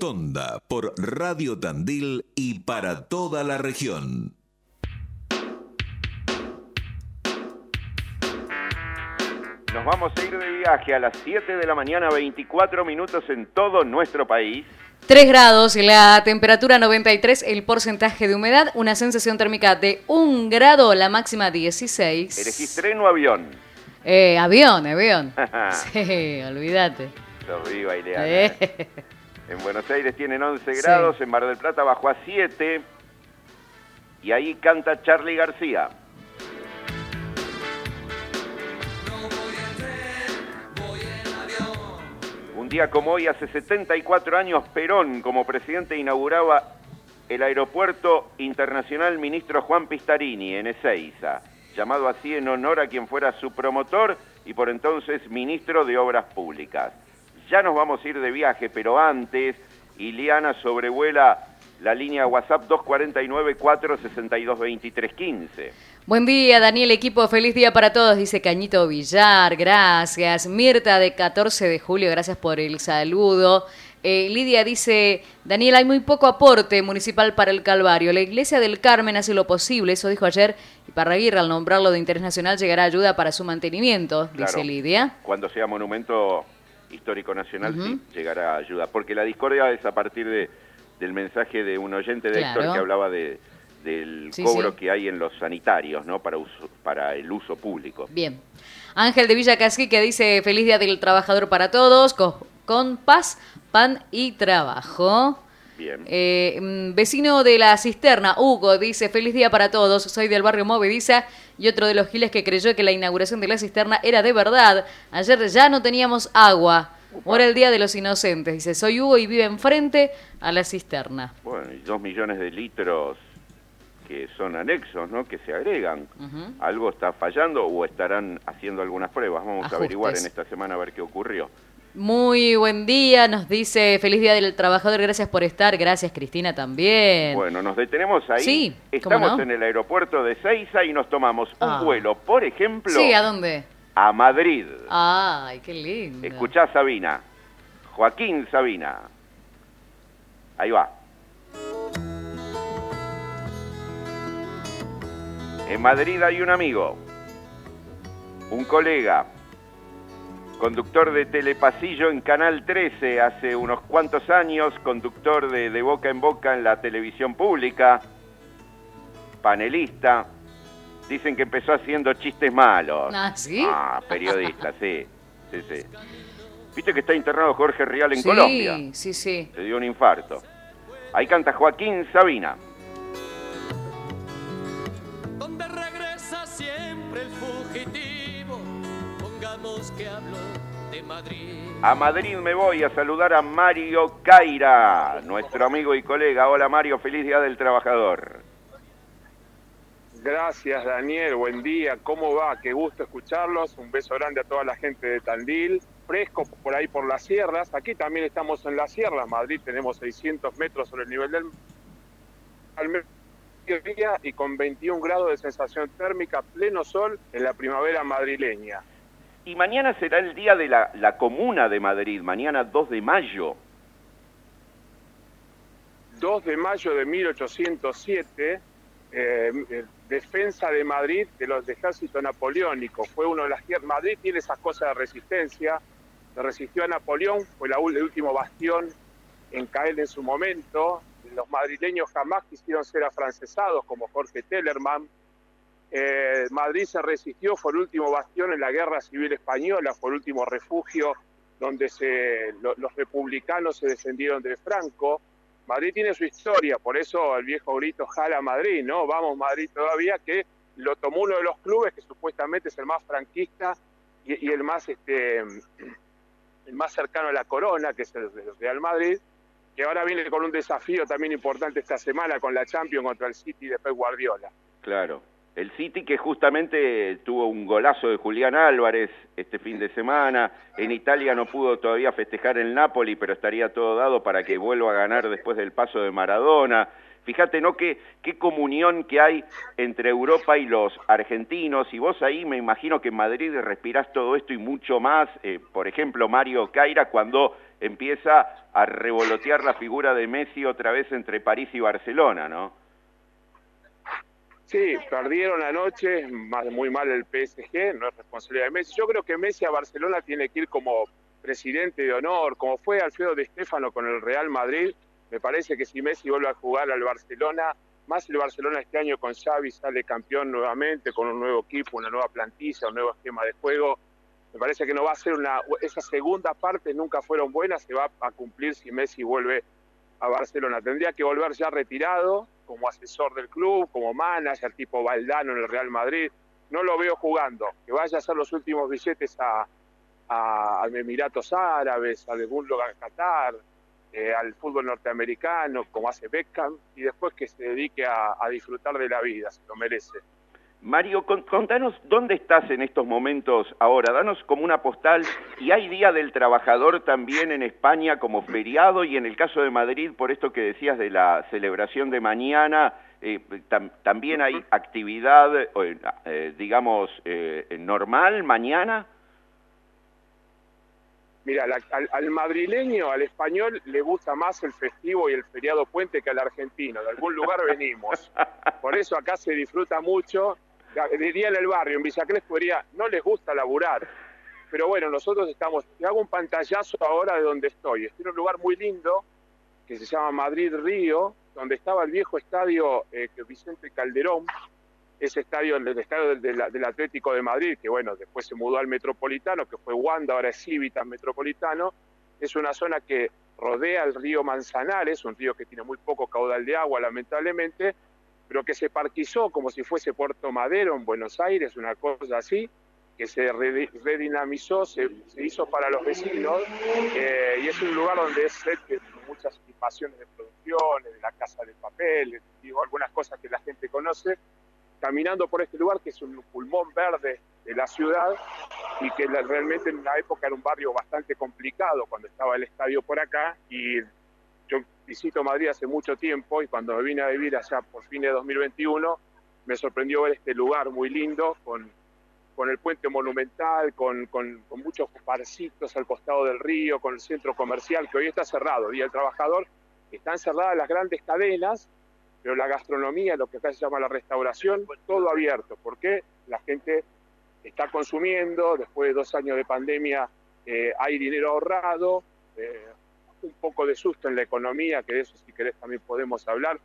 Tonda por Radio Tandil y para toda la región. Nos vamos a ir de viaje a las 7 de la mañana, 24 minutos en todo nuestro país. 3 grados, la temperatura 93, el porcentaje de humedad, una sensación térmica de 1 grado, la máxima 16. ¿Elegís tren o avión? Eh, avión, avión. sí, olvídate. Sos viva, Ileana. Eh. En Buenos Aires tienen 11 grados, en Mar del Plata bajó a 7. Y ahí canta Charlie García. Un día como hoy, hace 74 años, Perón, como presidente, inauguraba el Aeropuerto Internacional Ministro Juan Pistarini en Ezeiza, llamado así en honor a quien fuera su promotor y por entonces ministro de Obras Públicas. Ya nos vamos a ir de viaje, pero antes, Iliana sobrevuela la línea WhatsApp 249-462-2315. Buen día, Daniel, equipo, feliz día para todos, dice Cañito Villar, gracias. Mirta de 14 de julio, gracias por el saludo. Eh, Lidia dice, Daniel, hay muy poco aporte municipal para el Calvario. La Iglesia del Carmen hace lo posible, eso dijo ayer, y Parraguirre, al nombrarlo de interés nacional, llegará ayuda para su mantenimiento, dice Lidia. Cuando sea monumento histórico nacional sí llegará ayuda, porque la discordia es a partir de, del mensaje de un oyente de Héctor que hablaba de, del cobro que hay en los sanitarios, ¿no? Para uso, para el uso público. Bien. Ángel de Villa que dice feliz día del trabajador para todos, con, paz, pan y trabajo. Bien. Eh, mm, vecino de la cisterna, Hugo, dice, feliz día para todos, soy del barrio Movediza y otro de los giles que creyó que la inauguración de la cisterna era de verdad. Ayer ya no teníamos agua. Ahora el Día de los Inocentes. Dice, soy Hugo y vive enfrente a la cisterna. Bueno, y dos millones de litros que son anexos, ¿no? Que se agregan. Algo está fallando o estarán haciendo algunas pruebas. Vamos a averiguar en esta semana a ver qué ocurrió. Muy buen día, nos dice feliz día del trabajador, gracias por estar, gracias Cristina también. Bueno, nos detenemos ahí. Sí, Estamos en el aeropuerto de Ceiza y nos tomamos un ah. vuelo, por ejemplo. Sí, ¿a dónde? A Madrid. Ay, qué lindo. Escuchá Sabina, Joaquín Sabina. Ahí va. En Madrid hay un amigo, un colega, conductor de Telepasillo en Canal 13 hace unos cuantos años, conductor de, de Boca en Boca en la televisión pública, panelista. Dicen que empezó haciendo chistes malos. Ah, ¿sí? Ah, periodista, sí. Sí, sí. Viste que está internado Jorge Rial en Colombia. Sí, sí, sí. Le dio un infarto. Ahí canta Joaquín Sabina. A Madrid me voy a saludar a Mario Caira, nuestro amigo y colega. Hola Mario, feliz día del trabajador. Gracias Daniel, buen día, ¿cómo va? Qué gusto escucharlos, un beso grande a toda la gente de Tandil, fresco por ahí por las sierras, aquí también estamos en las sierras, Madrid tenemos 600 metros sobre el nivel del mediodía y con 21 grados de sensación térmica, pleno sol en la primavera madrileña. Y mañana será el día de la, la Comuna de Madrid, mañana 2 de mayo. 2 de mayo de 1807, eh, defensa de Madrid de los ejércitos napoleónicos. Fue uno de las Madrid tiene esas cosas de resistencia. Se resistió a Napoleón, fue la, el último bastión en caer en su momento. Los madrileños jamás quisieron ser afrancesados, como Jorge Tellerman. Eh, Madrid se resistió, fue el último bastión en la guerra civil española, fue el último refugio donde se, los republicanos se defendieron de Franco. Madrid tiene su historia, por eso el viejo grito jala Madrid, ¿no? Vamos Madrid todavía, que lo tomó uno de los clubes que supuestamente es el más franquista y, el más este más cercano a la corona, que es el Real Madrid, que ahora viene con un desafío también importante esta semana con la Champions contra el City de Pep Guardiola. Claro. El City que justamente tuvo un golazo de Julián Álvarez este fin de semana. En Italia no pudo todavía festejar el Napoli, pero estaría todo dado para que vuelva a ganar después del paso de Maradona. Fíjate, ¿no? Qué, comunión que hay entre Europa y los argentinos. Y vos ahí me imagino que en Madrid respirás todo esto y mucho más. Eh, por ejemplo, Mario Caira cuando empieza a revolotear la figura de Messi otra vez entre París y Barcelona, ¿no? Sí, perdieron anoche, muy mal el PSG, no es responsabilidad de Messi. Yo creo que Messi a Barcelona tiene que ir como presidente de honor, como fue Alfredo de Estéfano con el Real Madrid. Me parece que si Messi vuelve a jugar al Barcelona, más el Barcelona este año con Xavi sale campeón nuevamente, con un nuevo equipo, una nueva plantilla, un nuevo esquema de juego. Me parece que no va a ser una... Esa segunda parte nunca fueron buenas, se va a cumplir si Messi vuelve a Barcelona. Tendría que volver ya retirado, como asesor del club, como manager, tipo Valdano en el Real Madrid. No lo veo jugando. Que vaya a hacer los últimos billetes a, a, Emiratos Árabes, a algún lugar Qatar, eh, al fútbol norteamericano, como hace Beckham, y después que se dedique a, a disfrutar de la vida, se lo merece. Mario, contanos dónde estás en estos momentos ahora, danos como una postal, y hay Día del Trabajador también en España como feriado, y en el caso de Madrid, por esto que decías de la celebración de mañana, eh, también hay actividad, eh, digamos, eh, normal mañana. Mira, al, al, madrileño, al español, le gusta más el festivo y el feriado puente que al argentino. De algún lugar venimos. Por eso acá se disfruta mucho diría en el barrio, en Villa Crespo, diría, no les gusta laburar. Pero bueno, nosotros estamos, te hago un pantallazo ahora de donde estoy. Estoy en un lugar muy lindo que se llama Madrid Río, donde estaba el viejo estadio eh, Vicente Calderón, ese estadio, el estadio del, Atlético de Madrid, que bueno, después se mudó al Metropolitano, que fue Wanda, ahora es Civitas Metropolitano, es una zona que rodea el río Manzanares, un río que tiene muy poco caudal de agua, lamentablemente, pero que se parquizó como si fuese Puerto Madero en Buenos Aires, una cosa así, que se redinamizó, se, hizo para los vecinos, eh, y es un lugar donde es de muchas equipaciones de producciones, de la casa de papel, digo, algunas cosas que la gente conoce, caminando por este lugar que es un pulmón verde de la ciudad y que realmente en una época era un barrio bastante complicado cuando estaba el estadio por acá y visito Madrid hace mucho tiempo y cuando me vine a vivir allá por fin de 2021, me sorprendió ver este lugar muy lindo, con, el puente monumental, con, muchos barcitos al costado del río, con el centro comercial que hoy está cerrado, Día del Trabajador. Están cerradas las grandes cadenas, pero la gastronomía, lo que acá se llama la restauración, todo abierto. porque La gente está consumiendo, después de dos años de pandemia eh, hay dinero ahorrado, eh, un poco de susto en la economía, que de eso si querés también podemos hablar,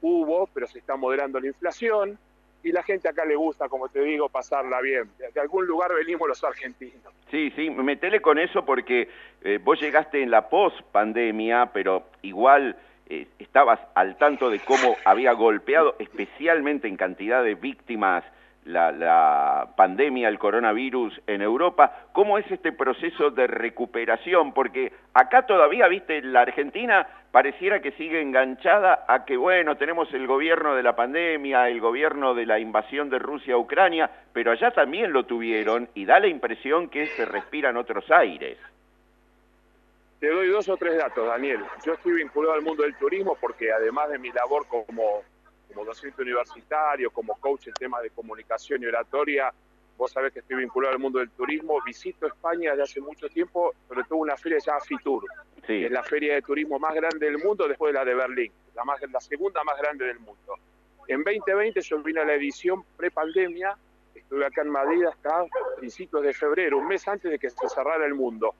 hubo, pero se está moderando la inflación y la gente acá le gusta, como te digo, pasarla bien. De, algún lugar venimos los argentinos. Sí, sí, metele con eso porque eh, vos llegaste en la post-pandemia, pero igual eh, estabas al tanto de cómo había golpeado, especialmente en cantidad de víctimas, la, pandemia, el coronavirus en Europa. ¿Cómo es este proceso de recuperación? Porque acá todavía, viste, la Argentina pareciera que sigue enganchada a que, bueno, tenemos el gobierno de la pandemia, el gobierno de la invasión de Rusia a Ucrania, pero allá también lo tuvieron y da la impresión que se respiran otros aires. Te doy dos o tres datos, Daniel. Yo estoy vinculado al mundo del turismo porque además de mi labor como como docente universitario, como coach en temas de comunicación y oratoria, vos sabés que estoy vinculado al mundo del turismo, visito España desde hace mucho tiempo, sobre todo una feria llamada FITUR, que es la feria de turismo más grande del mundo después de la de Berlín, la, más, la segunda más grande del mundo. En 2020 yo vine a la edición pre-pandemia, estuve acá en Madrid hasta principios de febrero, un mes antes de que se cerrara el mundo.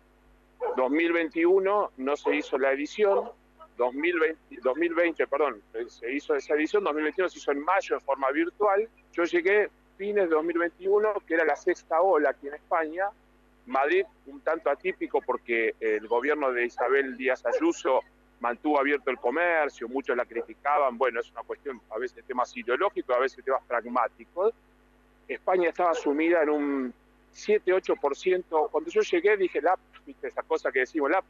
2021 no se hizo la edición, 2020, 2020, perdón, se hizo esa edición, 2021 se hizo en mayo en forma virtual. Yo llegué fines de 2021, que era la sexta ola aquí en España. Madrid, un tanto atípico porque el gobierno de Isabel Díaz Ayuso mantuvo abierto el comercio, muchos la criticaban, bueno, es una cuestión a veces temas ideológicos, a veces temas pragmáticos. España estaba sumida en un 7-8%. Cuando yo llegué dije, la, esa cosa que decimos, la,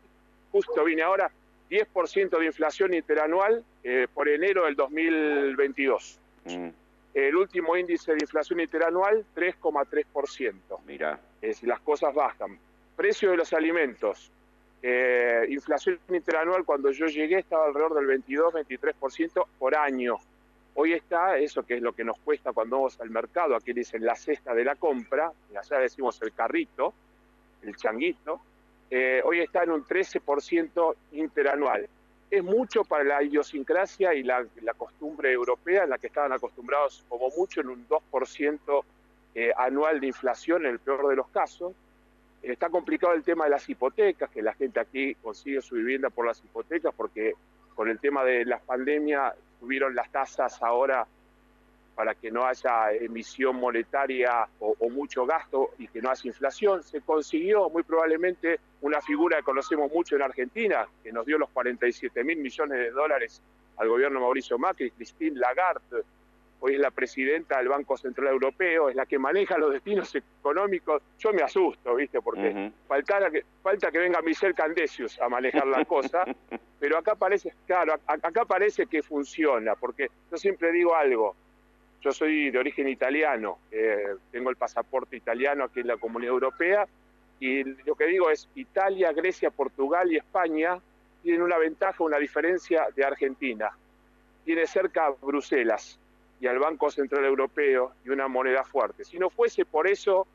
justo vine ahora, 10% de inflación interanual eh, por enero del 2022. Mm. El último índice de inflación interanual, 3,3%. Mira. Es decir, las cosas bajan. Precio de los alimentos. Eh, inflación interanual cuando yo llegué estaba alrededor del 22-23% por año. Hoy está eso que es lo que nos cuesta cuando vamos al mercado, aquí dicen la cesta de la compra, allá decimos el carrito, el changuito, eh, hoy está en un 13% interanual. Es mucho para la idiosincrasia y la, costumbre europea, en la que estaban acostumbrados como mucho en un 2% eh, anual de inflación en el peor de los casos. Está complicado el tema de las hipotecas, que la gente aquí consigue su vivienda por las hipotecas, porque con el tema de la pandemia subieron las tasas ahora para que no haya emisión monetaria o, mucho gasto y que no haya inflación. Se consiguió muy probablemente una figura que conocemos mucho en Argentina, que nos dio los 47 mil millones de dólares al gobierno Mauricio Macri, Christine Lagarde, hoy es la presidenta del Banco Central Europeo, es la que maneja los destinos económicos. Yo me asusto, ¿viste? Porque que, falta que venga Michel Candesius a manejar la cosa, pero acá parece, claro, acá parece que funciona, porque yo siempre digo algo, yo soy de origen italiano, eh, tengo el pasaporte italiano aquí en la Comunidad Europea, y lo que digo es Italia, Grecia, Portugal y España tienen una ventaja, una diferencia de Argentina. Tiene cerca Bruselas, y al Banco Central Europeo y una moneda fuerte. Si no fuese por eso,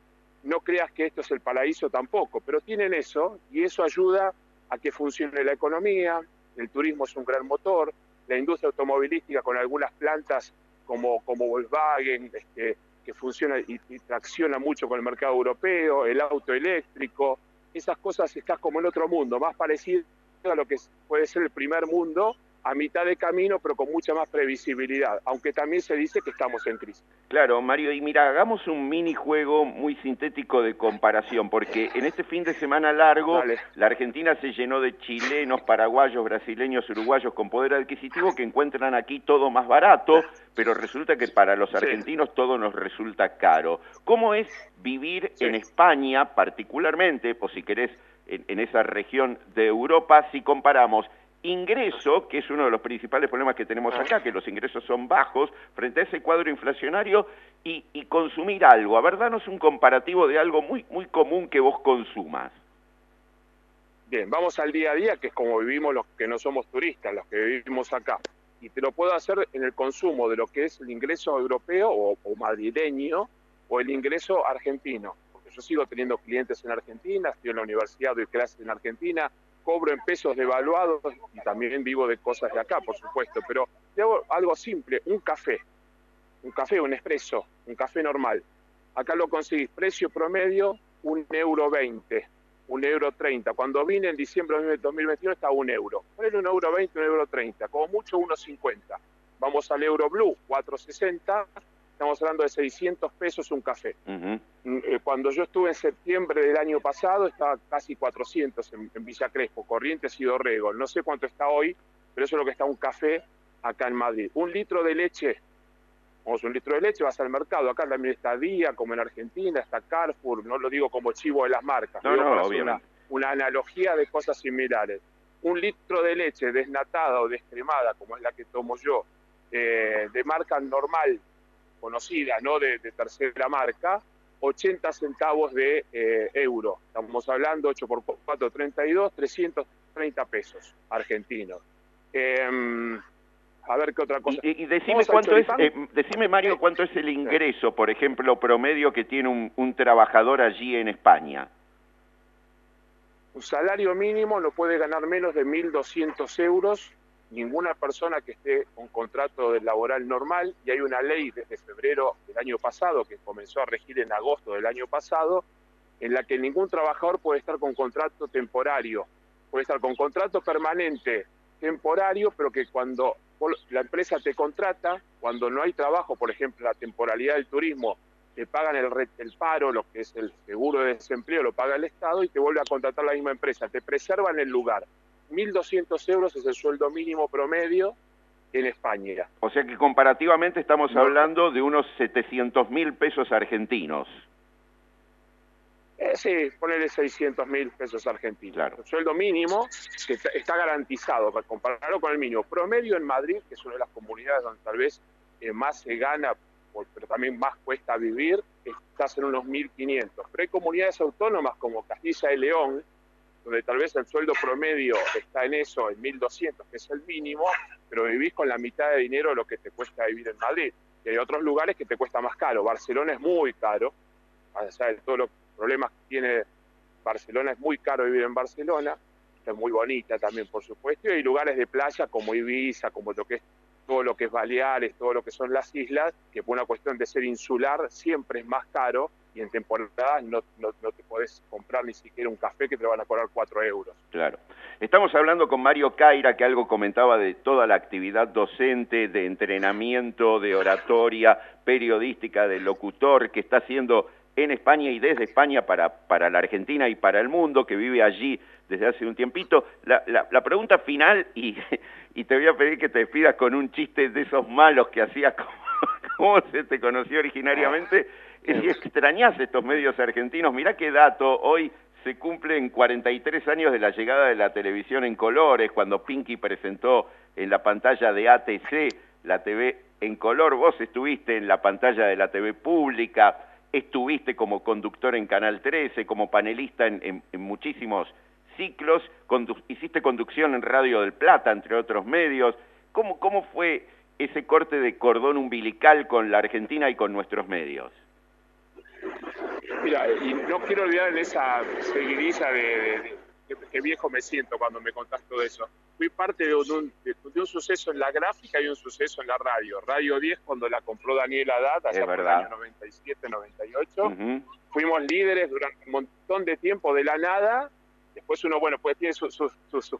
no creas que esto es el paraíso tampoco, pero tienen eso y eso ayuda a que funcione la economía, el turismo es un gran motor, la industria automovilística con algunas plantas como, como Volkswagen, este, que funciona y, tracciona mucho con el mercado europeo, el auto eléctrico, esas cosas estás como en otro mundo, más parecido a lo que puede ser el primer mundo, a mitad de camino, pero con mucha más previsibilidad, aunque también se dice que estamos en crisis. Claro, Mario, y mira, hagamos un minijuego muy sintético de comparación, porque en este fin de semana largo, la Argentina se llenó de chilenos, paraguayos, brasileños, uruguayos con poder adquisitivo que encuentran aquí todo más barato, pero resulta que para los argentinos todo nos resulta caro. ¿Cómo es vivir en España, particularmente, o si querés, en esa región de Europa, si comparamos ingreso, que es uno de los principales problemas que tenemos acá, que los ingresos son bajos frente a ese cuadro inflacionario, y, consumir algo. A ver, danos un comparativo de algo muy, muy común que vos consumas. Bien, vamos al día a día, que es como vivimos los que no somos turistas, los que vivimos acá. Y te lo puedo hacer en el consumo de lo que es el ingreso europeo o, o madrileño o el ingreso argentino. Porque yo sigo teniendo clientes en Argentina, estoy en la universidad, doy clases en Argentina, cobro en pesos devaluados y también vivo de cosas de acá, por supuesto, pero hago algo simple, un café, un café, un expreso, un café normal. Acá lo conseguís, precio promedio, un euro veinte, un euro treinta. Cuando vine en diciembre de 2021 estaba un euro. Ponele un euro veinte, un euro treinta, como mucho uno cincuenta. Vamos al euro blue, 460, estamos hablando de 600 pesos un café. Mm, eh, cuando yo estuve en septiembre del año pasado, estaba casi 400 en, Villa Crespo, Corrientes y Dorrego. No sé cuánto está hoy, pero eso es lo que está un café acá en Madrid. Un litro de leche, vamos, un litro de leche, vas al mercado. Acá también está Día, como en Argentina, está Carrefour, no lo digo como chivo de las marcas, no, no, una, una analogía de cosas similares. Un litro de leche desnatada o descremada, como es la que tomo yo, eh, de marca normal, conocida, no de, tercera marca, 80 centavos de eh, euro. Estamos hablando 8 por 4, 32, 330 pesos argentinos. Em, a ver qué otra cosa. Y, decime cuánto es, eh, decime Mario, cuánto es el ingreso, por ejemplo, promedio que tiene un, un trabajador allí en España. Un salario mínimo no puede ganar menos de 1.200 euros ninguna persona que esté con contrato laboral normal, y hay una ley desde febrero del año pasado, que comenzó a regir en agosto del año pasado, en la que ningún trabajador puede estar con contrato temporario, puede estar con contrato permanente temporario, pero que cuando la empresa te contrata, cuando no hay trabajo, por ejemplo, la temporalidad del turismo, te pagan el, el paro, lo que es el seguro de desempleo, lo paga el Estado y te vuelve a contratar la misma empresa, te preservan el lugar. 1.200 euros es el sueldo mínimo promedio en España. O sea que comparativamente estamos hablando de unos 700 mil pesos argentinos. Eh, sí, ponele 600 mil pesos argentinos. El sueldo mínimo que está garantizado, para compararlo con el mínimo promedio en Madrid, que es una de las comunidades donde tal vez eh, más se gana pero también más cuesta vivir, estás en unos 1.500. Pero hay comunidades autónomas como Castilla y León, donde tal vez el sueldo promedio está en eso, en 1.200, que es el mínimo, pero vivís con la mitad de dinero de lo que te cuesta vivir en Madrid. Y hay otros lugares que te cuesta más caro. Barcelona es muy caro, a pesar de todos los problemas que tiene Barcelona, es muy caro vivir en Barcelona, es muy bonita también, por supuesto, y hay lugares de playa como Ibiza, como lo que es todo lo que es Baleares, todo lo que son las islas, que por una cuestión de ser insular siempre es más caro y en temporada no, no, te podés comprar ni siquiera un café que te van a cobrar cuatro euros. Claro. Estamos hablando con Mario Caira, que algo comentaba de toda la actividad docente, de entrenamiento, de oratoria, periodística, de locutor, que está haciendo en España y desde España para, para la Argentina y para el mundo, que vive allí desde hace un tiempito. La, la, pregunta final, y, y, te voy a pedir que te despidas con un chiste de esos malos que hacías como, como se te conoció originariamente, es si extrañas estos medios argentinos. Mirá qué dato, hoy se cumplen 43 años de la llegada de la televisión en colores, cuando Pinky presentó en la pantalla de ATC la TV en color, vos estuviste en la pantalla de la TV pública, estuviste como conductor en Canal 13, como panelista en, muchísimos ciclos, hiciste conducción en Radio del Plata, entre otros medios. ¿Cómo, ¿Cómo fue ese corte de cordón umbilical con la Argentina y con nuestros medios? Mira, y no quiero olvidar en esa seguidiza de, que viejo me siento cuando me contás todo eso. Fui parte de un, de, un, suceso en la gráfica y un suceso en la radio. Radio 10 cuando la compró Daniel Haddad, allá por el año 97, 98. Fuimos líderes durante un montón de tiempo de la nada. Después uno, bueno, pues tiene sus,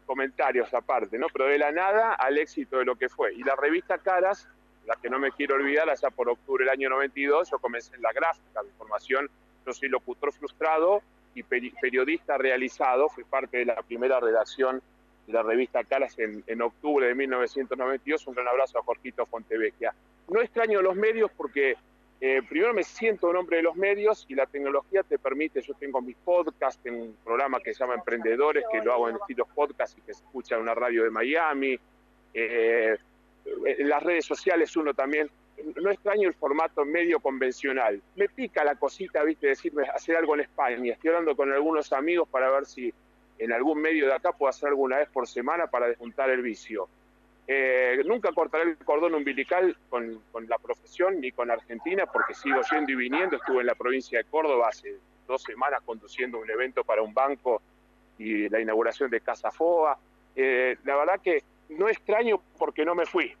comentarios aparte, ¿no? Pero de la nada al éxito de lo que fue. Y la revista Caras la que no me quiero olvidar, allá por octubre del año 92, yo comencé en la gráfica de información, yo soy locutor frustrado y periodista realizado, fui parte de la primera redacción de la revista Caras en, en octubre de 1992, un gran abrazo a Jorgito Fontevecchia. No extraño los medios porque eh, primero me siento un hombre de los medios y la tecnología te permite, yo tengo mis podcasts, tengo un programa que se llama Emprendedores, que lo hago en estilo podcast y que se escucha en una radio de Miami. Eh, en las redes sociales uno también, no extraño el formato medio convencional. Me pica la cosita, viste, decirme hacer algo en España. Estoy hablando con algunos amigos para ver si en algún medio de acá puedo hacer alguna vez por semana para desjuntar el vicio. Eh, nunca cortaré el cordón umbilical con, con, la profesión ni con Argentina porque sigo yendo y viniendo. Estuve en la provincia de Córdoba hace dos semanas conduciendo un evento para un banco y la inauguración de Casa Foa. Eh, la verdad que no extraño porque no me fui,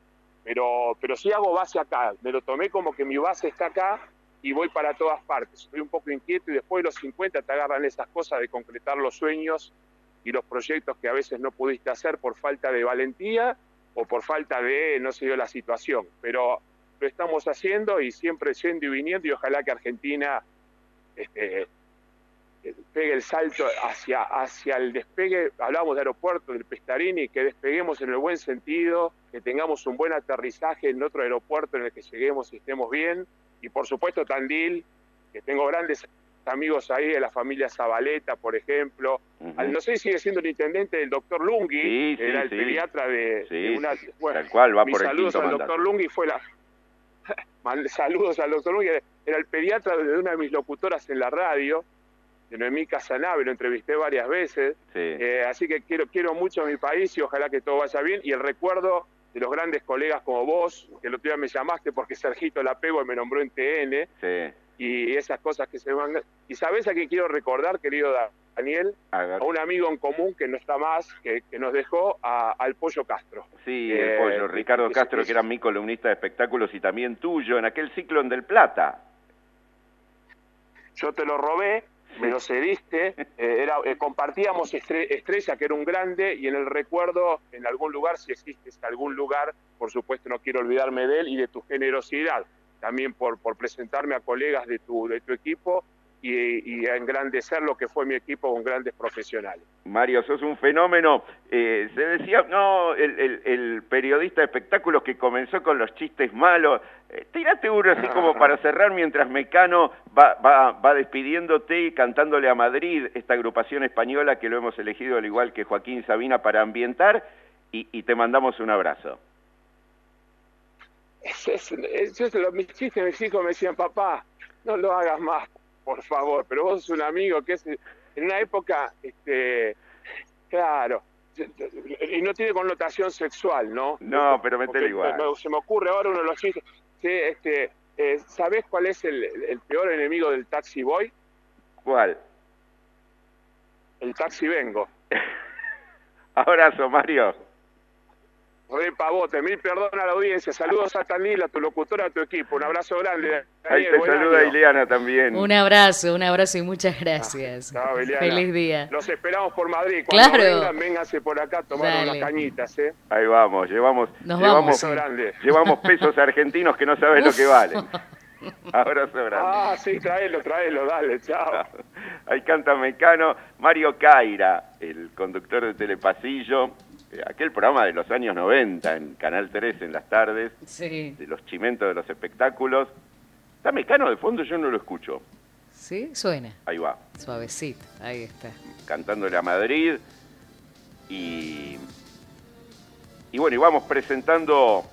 pero, pero sí hago base acá. Me lo tomé como que mi base está acá y voy para todas partes. Estoy un poco inquieto y después de los 50 te agarran esas cosas de concretar los sueños y los proyectos que a veces no pudiste hacer por falta de valentía o por falta de no se dio la situación. Pero lo estamos haciendo y siempre yendo y viniendo y ojalá que Argentina este, pegue el salto hacia, hacia el despegue, hablamos de aeropuerto del Pestarini, que despeguemos en el buen sentido, que tengamos un buen aterrizaje en otro aeropuerto en el que lleguemos y estemos bien, y por supuesto Tandil, que tengo grandes amigos ahí de la familia Zabaleta, por ejemplo, no sé si sigue siendo el intendente del doctor Lungi, era el pediatra de, una... Bueno, cual va mis saludos al doctor Lungi, fue la... saludos al doctor Lungi, era el pediatra de una de mis locutoras en la radio, de Noemí Casanave, lo entrevisté varias veces, eh, así que quiero, quiero mucho a mi país y ojalá que todo vaya bien, y el recuerdo de los grandes colegas como vos, que el otro día me llamaste porque Sergito la pego y me nombró en TN, y esas cosas que se van... ¿Y sabés a qué quiero recordar, querido Daniel? A, un amigo en común que no está más, que, nos dejó al Pollo Castro. Sí, el eh, Pollo, Ricardo Castro, que era mi columnista de espectáculos y también tuyo, en aquel ciclo en Del Plata. Yo te lo robé me lo cediste, eh, era, eh, compartíamos Estrella, que era un grande, y en el recuerdo, en algún lugar, si existe algún lugar, por supuesto no quiero olvidarme de él y de tu generosidad, también por, por presentarme a colegas de tu, de tu equipo y, a engrandecer lo que fue mi equipo con grandes profesionales. Mario, sos un fenómeno. Eh, se decía, no, el, periodista de espectáculos que comenzó con los chistes malos. Eh, tírate uno así como para cerrar mientras Mecano va, va, va despidiéndote y cantándole a Madrid, esta agrupación española que lo hemos elegido al igual que Joaquín Sabina para ambientar y, y te mandamos un abrazo. Es, es, es- yo- mis chistes, mis hijos me decían, papá, no lo hagas más, por favor, pero vos sos un amigo que es en una época, este, claro, y no tiene connotación sexual, ¿no? No, pero metele igual. me- se me ocurre ahora uno de los chistes, sí, este, eh, ¿sabés cuál es el, el peor enemigo del taxi boy? ¿Cuál? El taxi vengo. Abrazo, Mario. Re pavote, mil perdón a la audiencia, saludos a Tanil, a tu locutora, a tu equipo, un abrazo grande. Ahí te saluda año. Ileana también. Un abrazo, un abrazo y muchas gracias. Chao, Eliana. Feliz día. Los esperamos por Madrid. Cuando Claro. vengan, vénganse por acá a tomar Dale. unas cañitas, ¿eh? Ahí vamos, llevamos, Nos llevamos, vamos, grande. llevamos pesos argentinos que no sabes lo que valen. Abrazo grande. Ah, sí, tráelo, tráelo, dale, chao. Ahí canta Mecano, Mario Caira, el conductor de Telepasillo, eh, aquel programa de los años 90 en Canal 3 en las tardes, Sí, de los chimentos de los espectáculos. ¿Está Mecano de fondo? Yo no lo escucho. sí, suena. Ahí va, Suavecito, ahí está. cantándole a Madrid. Y, y bueno, y vamos presentando